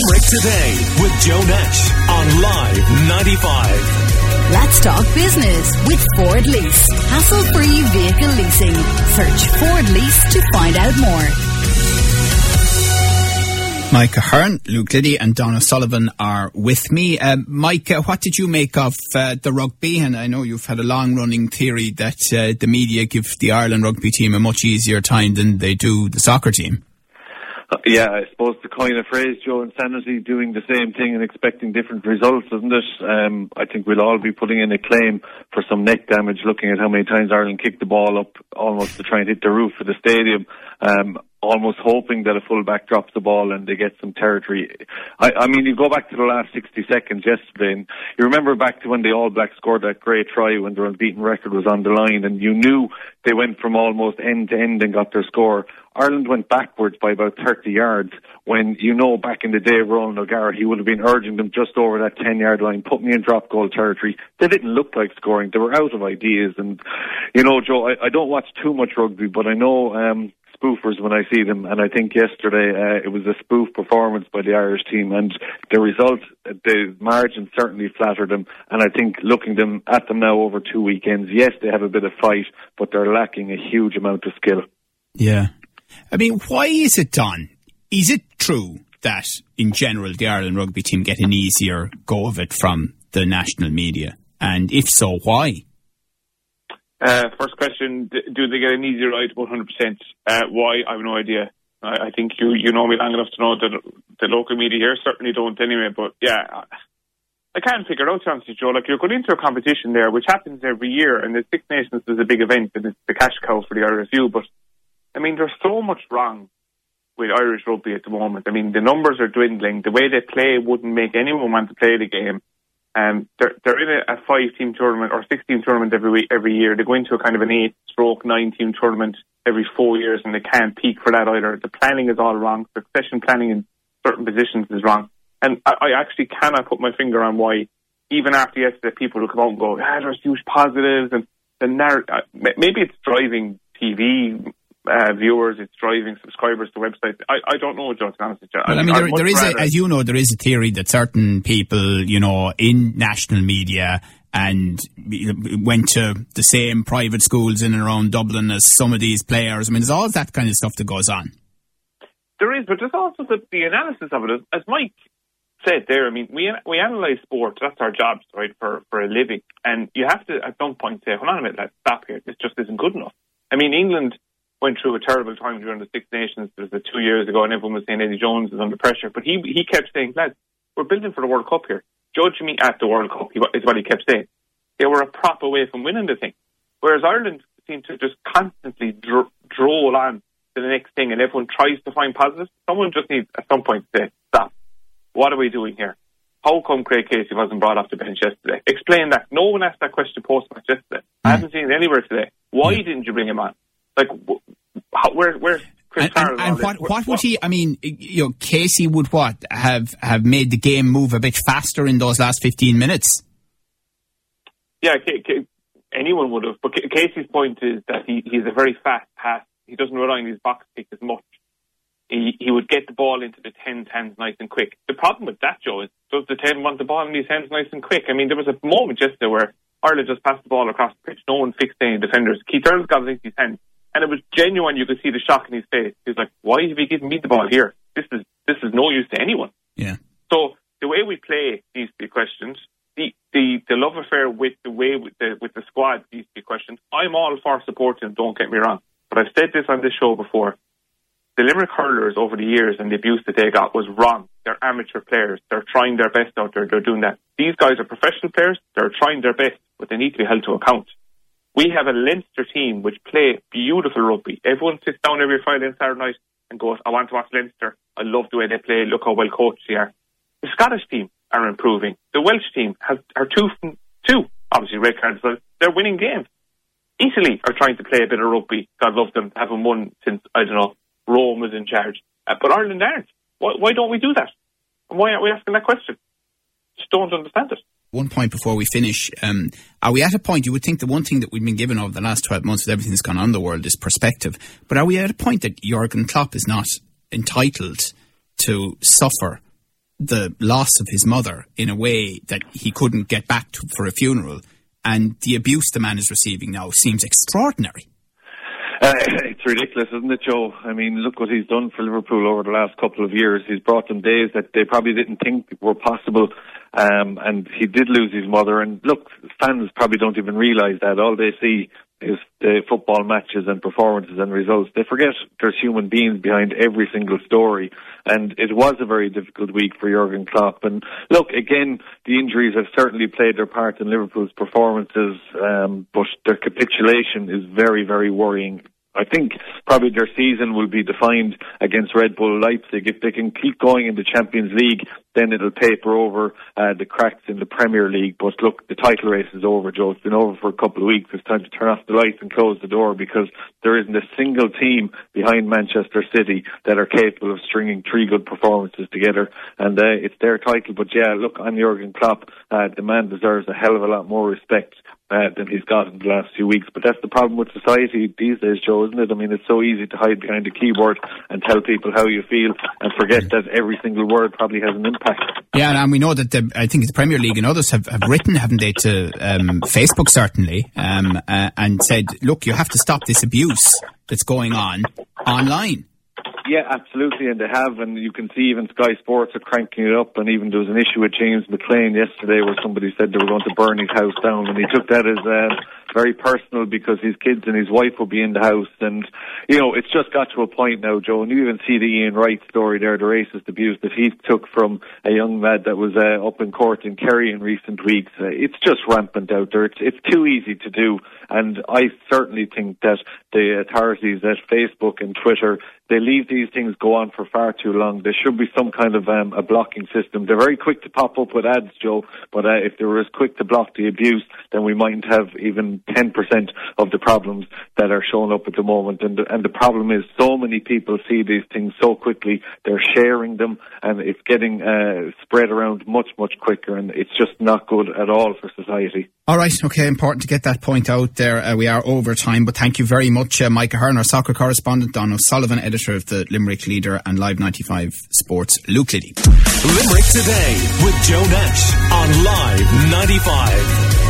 Limerick Today with Joe Nash on Live 95. Let's talk business with Ford Lease. Hassle free vehicle leasing. Search Ford Lease to find out more. Micah Hearn, Luke Liddy, and Donna Sullivan are with me. Uh, Micah, what did you make of uh, the rugby? And I know you've had a long running theory that uh, the media give the Ireland rugby team a much easier time than they do the soccer team. Yeah, I suppose the coin of phrase, Joe Insanity, doing the same thing and expecting different results, isn't it? Um, I think we'll all be putting in a claim for some neck damage looking at how many times Ireland kicked the ball up almost to try and hit the roof of the stadium. Um, almost hoping that a fullback drops the ball and they get some territory. I, I mean, you go back to the last 60 seconds yesterday, and you remember back to when the All Blacks scored that great try when their unbeaten record was on the line, and you knew they went from almost end to end and got their score. Ireland went backwards by about 30 yards when you know back in the day Ronan O'Gara, he would have been urging them just over that 10 yard line, put me in drop goal territory. They didn't look like scoring. They were out of ideas. And, you know, Joe, I, I don't watch too much rugby, but I know, um, spoofers when I see them, and I think yesterday uh, it was a spoof performance by the Irish team, and the result, the margin certainly flattered them. And I think looking them at them now over two weekends, yes, they have a bit of fight, but they're lacking a huge amount of skill. Yeah, I mean, why is it done? Is it true that in general the Ireland rugby team get an easier go of it from the national media? And if so, why? Uh, first question: Do they get an easier ride? One hundred percent. Uh, why? I have no idea. I, I, think you you know me long enough to know that the local media here certainly don't anyway. But yeah, I can't figure out, honestly, Joe. Like you're going into a competition there, which happens every year, and the Six Nations is a big event, and it's the cash cow for the RSU. But I mean, there's so much wrong with Irish rugby at the moment. I mean, the numbers are dwindling. The way they play wouldn't make anyone want to play the game. Um, they're they're in a, a five team tournament or six team tournament every week, every year. They go into a kind of an eight stroke nine team tournament every four years, and they can't peak for that either. The planning is all wrong. Succession planning in certain positions is wrong, and I, I actually cannot put my finger on why. Even after yesterday, people will come out and go, "Ah, there's huge positives," and the narrative. Uh, maybe it's driving TV uh, viewers, it's driving subscribers to websites. I, I don't know, John. to be honest with you. Well, I mean, there, there is, a, as you know, there is a theory that certain people, you know, in national media and went to the same private schools in and around Dublin as some of these players. I mean, there's all that kind of stuff that goes on. There is, but there's also the, the analysis of it. As, as Mike said there, I mean, we we analyse sport. That's our job, right, for, for a living. And you have to, at some point, say, hold on a minute, let's stop here. This just isn't good enough. I mean, England went through a terrible time during the Six Nations. There was a two years ago, and everyone was saying Eddie Jones is under pressure. But he he kept saying, lads, we're building for the World Cup here. Judge me at the World Cup, is what he kept saying. They were a prop away from winning the thing. Whereas Ireland seemed to just constantly dro- droll on to the next thing, and everyone tries to find positives. Someone just needs, at some point, to say, stop. What are we doing here? How come Craig Casey wasn't brought off the bench yesterday? Explain that. No one asked that question post match yesterday. Mm. I haven't seen it anywhere today. Why didn't you bring him on? Like, how, where, where, Chris and, and, and what, what would he? I mean, you know, Casey would what have have made the game move a bit faster in those last fifteen minutes. Yeah, K- K- anyone would have. But K- Casey's point is that he, he's a very fast pass. He doesn't rely on his box kick as much. He, he would get the ball into the tens hands nice and quick. The problem with that, Joe, is does the ten want the ball in his hands nice and quick? I mean, there was a moment just yesterday where Ireland just passed the ball across the pitch. No one fixed any defenders. Keith Earls got it into his hands and it was genuine. You could see the shock in his face. He's like, "Why have you given me the ball here? This is this is no use to anyone." Yeah. So the way we play needs to be questioned. The the, the love affair with the way with the with the squad needs to be questioned. I'm all for supporting. Don't get me wrong, but I've said this on this show before. The Limerick hurlers over the years and the abuse that they got was wrong. They're amateur players. They're trying their best out there. They're doing that. These guys are professional players. They're trying their best, but they need to be held to account. We have a Leinster team which play beautiful rugby. Everyone sits down every Friday and Saturday night and goes, I want to watch Leinster. I love the way they play. Look how well coached they are. The Scottish team are improving. The Welsh team has, are two from two. Obviously, red cards, but they're winning games. Italy are trying to play a bit of rugby. God love them. Haven't won since, I don't know, Rome was in charge. Uh, but Ireland aren't. Why, why don't we do that? And why aren't we asking that question? Just don't understand it one point before we finish. Um, are we at a point, you would think the one thing that we've been given over the last 12 months with everything that's gone on in the world is perspective. But are we at a point that Jurgen Klopp is not entitled to suffer the loss of his mother in a way that he couldn't get back to for a funeral. And the abuse the man is receiving now seems extraordinary. Uh, it's ridiculous, isn't it, Joe? I mean, look what he's done for Liverpool over the last couple of years. He's brought them days that they probably didn't think were possible. Um, and he did lose his mother. And look, fans probably don't even realise that. All they see is the football matches and performances and results. They forget there's human beings behind every single story. And it was a very difficult week for Jurgen Klopp. And look, again, the injuries have certainly played their part in Liverpool's performances, um, but their capitulation is very, very worrying. I think probably their season will be defined against Red Bull Leipzig. If they can keep going in the Champions League, then it'll paper over uh, the cracks in the Premier League. But look, the title race is over, Joe. It's been over for a couple of weeks. It's time to turn off the lights and close the door because there isn't a single team behind Manchester City that are capable of stringing three good performances together. And uh, it's their title. But yeah, look, I'm Jurgen Klopp. Uh, the man deserves a hell of a lot more respect uh, than he's got in the last few weeks. But that's the problem with society these days, Joe, isn't it? I mean, it's so easy to hide behind a keyboard and tell people how you feel and forget that every single word probably has an impact. Yeah, and we know that the, I think the Premier League and others have, have written, haven't they, to um, Facebook certainly, um, uh, and said, look, you have to stop this abuse that's going on online. Yeah, absolutely, and they have, and you can see even Sky Sports are cranking it up, and even there was an issue with James McLean yesterday where somebody said they were going to burn his house down, and he took that as uh, very personal because his kids and his wife will be in the house, and you know it's just got to a point now, Joe. And you even see the Ian Wright story there, the racist abuse that he took from a young lad that was uh, up in court in Kerry in recent weeks. Uh, it's just rampant out there. It's it's too easy to do, and I certainly think that the authorities at Facebook and Twitter they leave these things go on for far too long. There should be some kind of um, a blocking system. They're very quick to pop up with ads, Joe, but uh, if they were as quick to block the abuse, then we mightn't have even 10% of the problems that are showing up at the moment. And the, and the problem is so many people see these things so quickly, they're sharing them, and it's getting uh, spread around much, much quicker, and it's just not good at all for society. All right, okay, important to get that point out there. Uh, we are over time, but thank you very much, uh, Micah Hearn, our soccer correspondent, Don O'Sullivan, editor editor of the Limerick Leader and Live 95 Sports, Luke Liddy. Limerick Today with Joe Nash on Live 95.